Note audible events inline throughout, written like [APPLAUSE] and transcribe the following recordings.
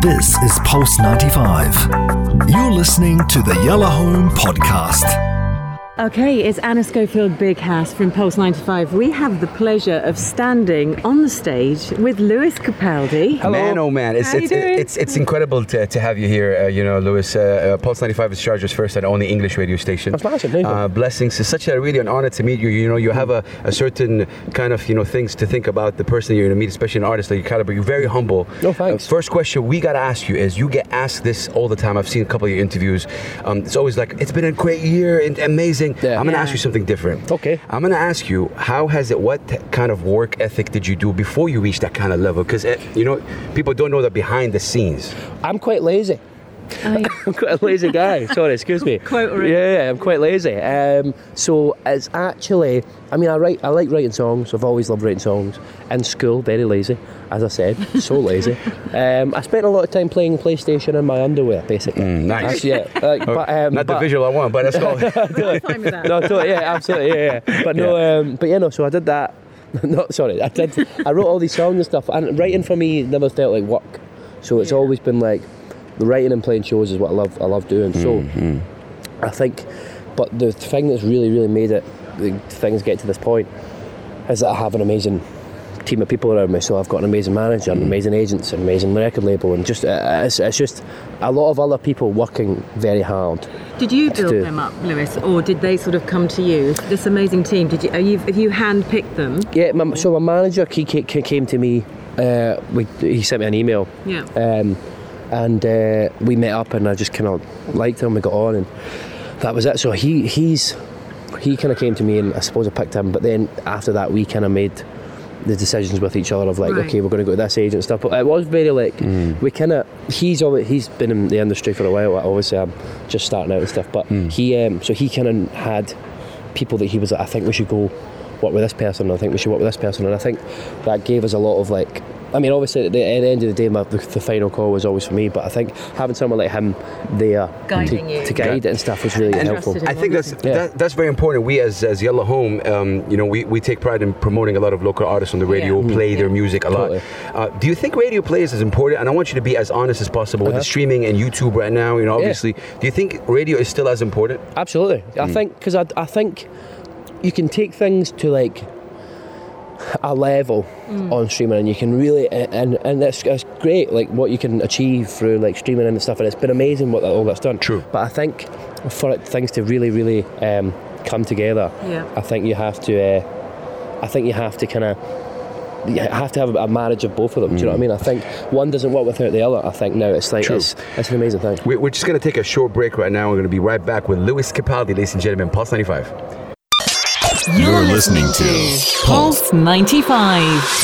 This is Pulse 95. You're listening to the Yalla Home Podcast. Okay, it's Ana Schofield Big Hass from Pulse 95. We have the pleasure of standing on the stage with Lewis Capaldi. Hello. Man, oh man, it's How you it's, doing? it's it's incredible to, to have you here. Uh, you know, Lewis. Uh, uh, Pulse 95 is Sharjah's first and only English radio station. That's massive. Uh, blessings. It's such a really an honor to meet you. You know, you have a, a certain kind of you know things to think about the person you're going to meet, especially an artist like your caliber. You're very humble. No, thanks. Uh, first question we got to ask you is: you get asked this all the time. I've seen a couple of your interviews. Um, it's always like, "It's been a great year and amazing." Yeah. I'm going to Yeah. ask you something different. Okay. I'm going to ask you, how has it? What kind of work ethic did you do before you reached that kind of level? Because eh, you know, people don't know the behind the scenes. I'm quite lazy. [LAUGHS] I'm quite a lazy guy. Sorry, excuse me. [LAUGHS] Quote already. Yeah, yeah, I'm quite lazy. Um, so it's actually, I mean, I write, I like writing songs. I've always loved writing songs. In school, very lazy, as I said, so [LAUGHS] lazy. Um, I spent a lot of time playing PlayStation in my underwear, basically. Mm, nice. That's, yeah, like, but, um, Not the visual I want, but that's all. I'm fine with that. no, totally, yeah, absolutely, yeah, yeah. But no, um, but yeah, no. So I did that. No, sorry, I did. I wrote all these songs and stuff, and writing for me never felt like work. So it's Yeah. always been like the writing and playing shows is what I love. I love doing. So I think, but the thing that's really, really made it, things get to this point, is that I have an amazing team of people around me. So I've got an amazing manager, and amazing agents, an amazing record label, and just uh, it's, it's just a lot of other people working very hard. Did you build do. them up, Lewis, or did they sort of come to you? This amazing team. Did you? Are you? Have you handpicked them? Yeah, my, so my manager he ca- ca- came to me. Uh, we, he sent me an email, Yeah. um, and uh, we met up, and I just kind of liked him. We got on, and that was it. So he he's he kind of came to me, and I suppose I picked him. But then after that, we kind of made the decisions with each other of like, Right. okay, we're going to go to this agent and stuff. But it was very like we kind of he's always he's been in the industry for a while. Obviously, I'm just starting out and stuff. But he um, so he kind of had people that he was like, I think we should go work with this person. I think we should work with this person, and I think that gave us a lot of like. I mean, obviously, at the, at the end of the day, my, the, the final call was always for me. But I think having someone like him there Guiding to, you. to guide it and stuff was really And helpful. I think that's Yeah. that, that's very important. We as as Yalla Home, um, you know, we, we take pride in promoting a lot of local artists on the radio, Yeah. play their music a lot. Uh, do you think radio play is as important? And I want you to be as honest as possible with the Uh-huh. streaming and YouTube right now. You know, obviously, do you think radio is still as important? Absolutely. I Hmm. think because I, I think you can take things to like a level on streaming and you can really and and it's, it's great like what you can achieve through like streaming and stuff and it's been amazing what that, all that's done True. but I think for it, things to really really um, come together Yeah. I think you have to uh, I think you have to kind of you have to have a marriage of both of them. Do you know what I mean? I think one doesn't work without the other. I think now it's like True. it's, it's an amazing thing. We- We're just going to take a short break right now. We're going to be right back with Louis Capaldi, ladies and gentlemen, Pulse 95. You're listening to Pulse 95.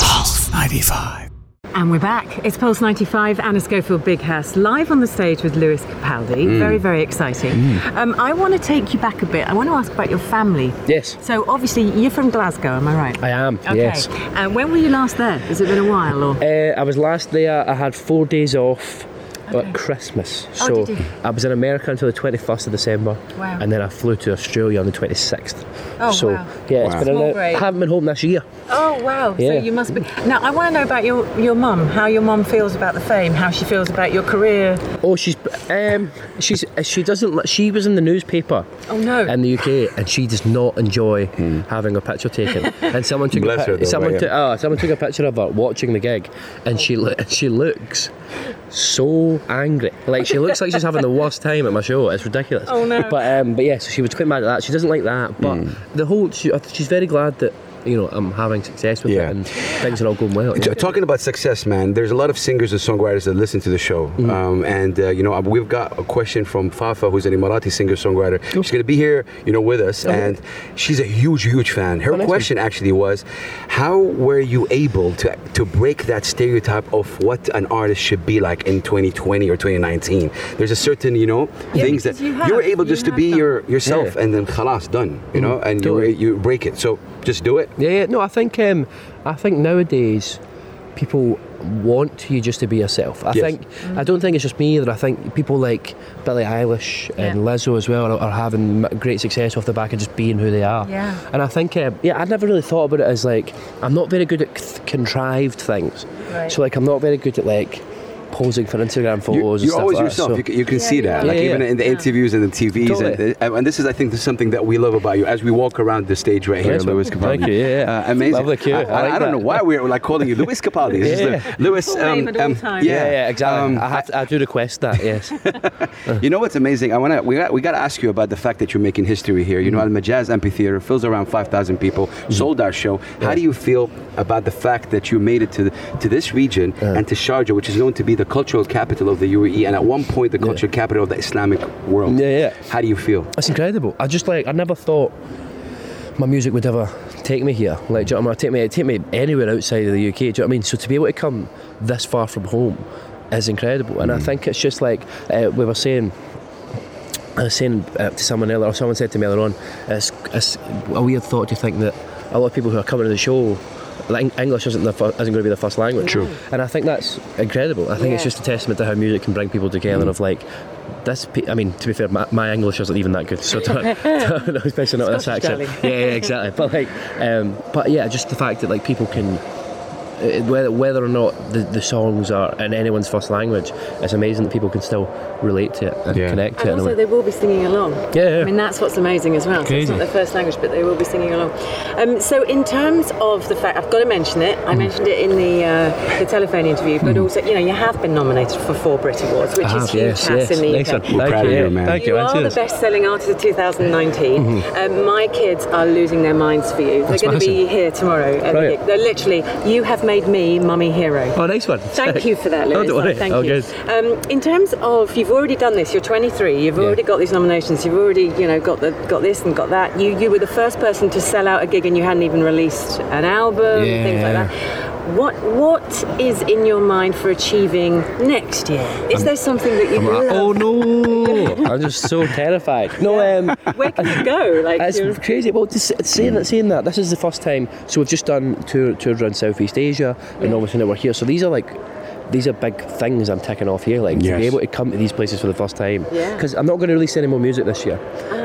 Pulse 95. And we're back. It's Pulse 95, Ana Schofield Big Hass, live on the stage with Lewis Capaldi. Mm. Very, very exciting. Um, I want to take you back a bit. I want to ask about your family. Yes, So, obviously, you're from Glasgow, am I right? I am. Okay. Yes. Uh, when were you last there? Has it been a while? Or Uh, I was last there. I had four days off Okay. at Christmas. Oh, so did you? I was in America until the 21st of December. Wow. And then I flew to Australia on the 26th. Oh, so, wow. yeah, it's Wow. been Small a, break. I haven't been home this year. Oh wow! So you must be. Now I want to know about your your mum. How your mum feels about the fame. How she feels about your career. Oh, she's um, she's she doesn't. li- She was in the newspaper Oh no! in the UK, and she does not enjoy having a picture taken. And someone took. Bless a, her though, someone right, took oh, someone took a picture of her watching the gig, and she she looks so angry. Like she looks like she's having the worst time at my show. It's ridiculous. Oh, no. But um, but yeah, so she was quite mad at that. She doesn't like that. But Hmm. the whole she, she's very glad that you know I'm having success with Yeah. it and things are all going well. T- Talking about success, man, there's a lot of singers and songwriters that listen to the show. Um, and, uh, you know, we've got a question from Fafa, who's an Emirati singer songwriter. She's going to be here, you know, with us. And she's a huge, huge fan. Her Oh, nice question actually was How were you able to, to break that stereotype of what an artist should be like in 2020 or 2019? There's a certain, you know, Yeah, things that you have- were able you just to be done. your, yourself Yeah. and then khalas, done, you know, and you, you break it. So just do it. Yeah, yeah. No, I think um, I think nowadays people want you just to be yourself. I Yes. think I don't think it's just me either. I think people like Billie Eilish and Yeah. Lizzo as well are, are having great success off the back of just being who they are. Yeah. And I think um, yeah, I'd never really thought about it as like I'm not very good at c- contrived things. Right. So like I'm not very good at like posing for Instagram photos. You're, you're stuff always like yourself. That, You, so- can- you can see that, Yeah, like yeah, even yeah. in the interviews and the TVs, Totally. and, and this is, I think, this is something that we love about you as we walk around the stage right here, Nice one. Lewis Capaldi. Thank you, yeah, yeah. Uh, amazing. Love the cue. I, I I, like I don't that. know why we're like calling you Louis Capaldi. Yeah. the- Lewis. Full name at yeah, yeah, yeah, exactly. Um, I, have to, I do request that. Yes. [LAUGHS] You know what's amazing? I wanna we got we got to ask you about the fact that you're making history here. You know, Al Majaz Amphitheater fills around 5,000 people, sold out show. How do you feel about the fact that you made it to to this region and to Sharjah, which is known to be the cultural capital of the UAE and at one point the cultural capital of the Islamic world? Yeah, yeah. How do you feel? It's incredible. I just like I never thought my music would ever take me here. Like, do you know what I mean? Take me, take me anywhere outside of the UK. Do you know what I mean? So to be able to come this far from home is incredible. And I think it's just like uh, we were saying. I was saying uh, to someone earlier, or someone said to me earlier on, it's, it's a weird thought to think that a lot of people who are coming to the show, like English isn't, the fir- isn't going to be the first language. True. And I think that's incredible. I think it's just a testament to how music can bring people together. Of like, this. pe- I mean, to be fair, my, my English isn't even that good, so don't, [LAUGHS] don't, especially not with this accent. Yeah, yeah, exactly. But like, um, but yeah, just the fact that like people can. Uh, Whether, whether or not the, the songs are in anyone's first language, it's amazing that people can still relate to it and Yeah. connect to it. And also, they will be singing along. Yeah, yeah. I mean, that's what's amazing as well. So it's not their first language, but they will be singing along. Um, so, in terms of the fact, I've got to mention it. Mm. I mentioned it in the uh, the telephone interview, but also, you know, you have been nominated for four Brit Awards, which I is have, huge yes, hats yes. in the Nice UK. one. We're Thank proud of you, you, man. Thank You you, are the best-selling artist of 2019. Um, my kids are losing their minds for you. That's They're going to be here tomorrow. Brilliant. They're literally, you have made me mummy hero. Oh, nice one. Thank you for that, [LAUGHS] Oh, don't worry. Thank Oh, you. good. Um, in terms of, you've already done this. You're 23. You've Yeah. already got these nominations. You've already, you know, got the got this and got that. You you were the first person to sell out a gig, and you hadn't even released an album. Yeah. Things like that. What what is in your mind for achieving next year? Is there something that you I'm like, love? oh no! [LAUGHS] I'm just so terrified. No, um, [LAUGHS] Where can you go? Like It's you're- crazy. Well, to, s- saying that, saying that, this is the first time. So we've just done tour, tours around Southeast Asia, and obviously now we're here. So these are like, these are big things I'm ticking off here. Like to be able to come to these places for the first time. Yeah. Because I'm not going to release any more music this year.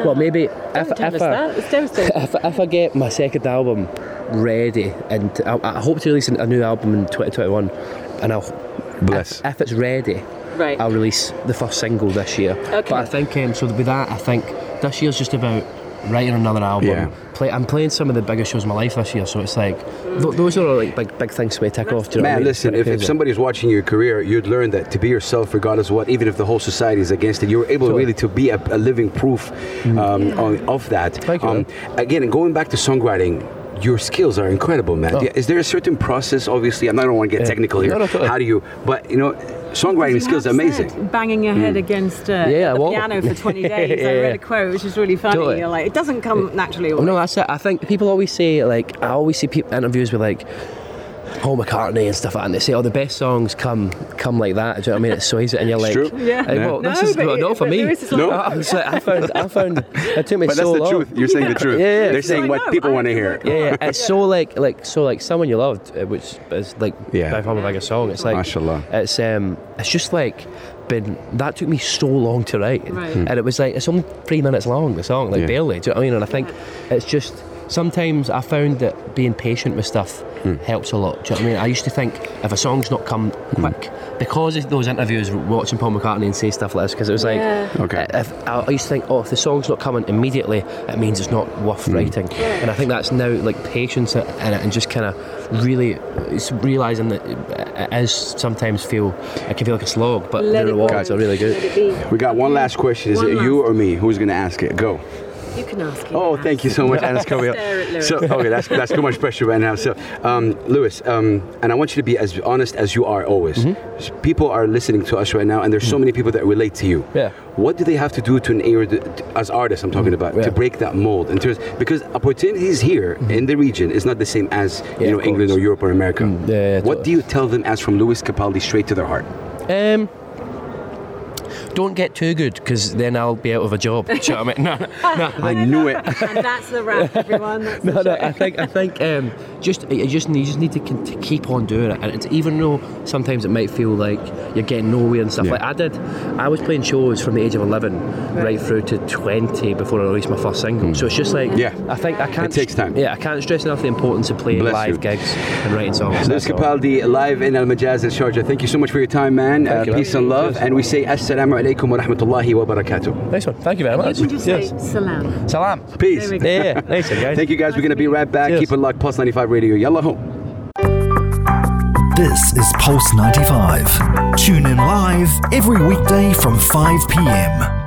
well, maybe if, Don't tell if I, that. It's [LAUGHS] if, if I get my second album ready, and I, I hope to release a new album in 2021, and I'll Bless. if, if it's ready, Right. I'll release the first single this year. Okay. But I think um, so. With that, I think this year's just about writing another album. Yeah. Play, I'm playing some of the biggest shows of my life this year, so it's like th- those are like big big things for me to tick off. Do you I Man, mean? listen, if, if somebody's watching your career, you'd learn that to be yourself, regardless of what, even if the whole society is against it, you're able Totally. really to be a, a living proof um, on, of that. Mm. Thank you, Um, again, going back to songwriting, your skills are incredible, man. Oh. Is there a certain process? Obviously, I'm not- I don't want to get Yeah. technical here. No, no, totally. How do you? But you know, songwriting You skills are amazing. said Banging your head against uh, Yeah, the well- piano for 20 [LAUGHS] days. I Yeah, read a quote which is really funny. Totally. You're like, it doesn't come naturally. Oh, no, that's it. I think people always say like I always see people interviews with like Paul McCartney and stuff like that, and they say, "Oh, the best songs come come like that." Do you know what I mean? It's so easy, and you're like, true. Yeah. like, well, No, this is but not, for me. Lewis is like- No. I, like, I found, I found, it took me But so that's the truth. You're saying the truth. Yeah, yeah. They're saying what know, people want to hear. Yeah, yeah, it's so like like so like someone you loved, uh, which is like Yeah. by far my biggest song. It's like Mashallah. It's um, it's just like been that took me so long to write, Right. and it was like it's only three minutes long the song, like. Yeah. barely. Do you know what I mean? And I think it's just sometimes I found that being patient with stuff Hmm. helps a lot. Do you know what I mean? I used to think if a song's not come Hmm. quick because of those interviews watching Paul McCartney and say stuff like this because it was like Yeah. Okay. if, I I used to think, oh, if the song's not coming immediately, it means it's not worth Hmm. writing. And I think that's now like patience in it and just kind of really it's realizing that it is sometimes feel it can feel like a slog, but Let the it rewards are really good. Let it be. We got one last question. Is One it you or me? Who's going to ask it? Go. You can ask him. Oh, thank you so much, Anas Kabil. Stare. So, okay, that's that's too much pressure right now. So, um, Lewis, um, and I want you to be as honest as you are always. Mm-hmm. People are listening to us right now, and there's so many people that relate to you. Yeah. What do they have to do to enable, the, as artists, I'm talking about, Mm-hmm. Yeah. to break that mold? In terms, because opportunities here in the region is not the same as Mm-hmm. Yeah, you know England or. Europe or America. yeah, yeah, what totally. do you tell them as from Lewis Capaldi straight to their heart? Um, don't get too good because then I'll be out of a job. [LAUGHS] Do you know what I mean? No, no, no. [LAUGHS] I knew it. and that's the wrap, everyone. That's [LAUGHS] No, no. I think I think um, just you just you just need to, con- to keep on doing it, and it's, even though sometimes it might feel like you're getting nowhere and stuff. Yeah. Like I did, I was playing shows from the age of eleven right, through to twenty before I released my first single. So it's just like Mm. Yeah. I think I can't. It takes time. Yeah, I can't stress enough the importance of playing Bless live you. gigs and writing songs. Lewis that's all. Capaldi live in Al Majaz Al Sharjah. Thank you so much for your time, man. Uh, Thank you, man. peace and love. Cheers. And we say Assalamu alaikum wa rahmatullahi wa barakatuh. Nice one. Thank you very You much. can just say salam. Salam. Peace. There we. Yeah, yeah. Nice one, guys. Thank you guys. We're going to be right back. Cheers. Keep it locked. Pulse 95 Radio. Yalla home. This is Pulse 95. Tune in live every weekday from 5 p.m.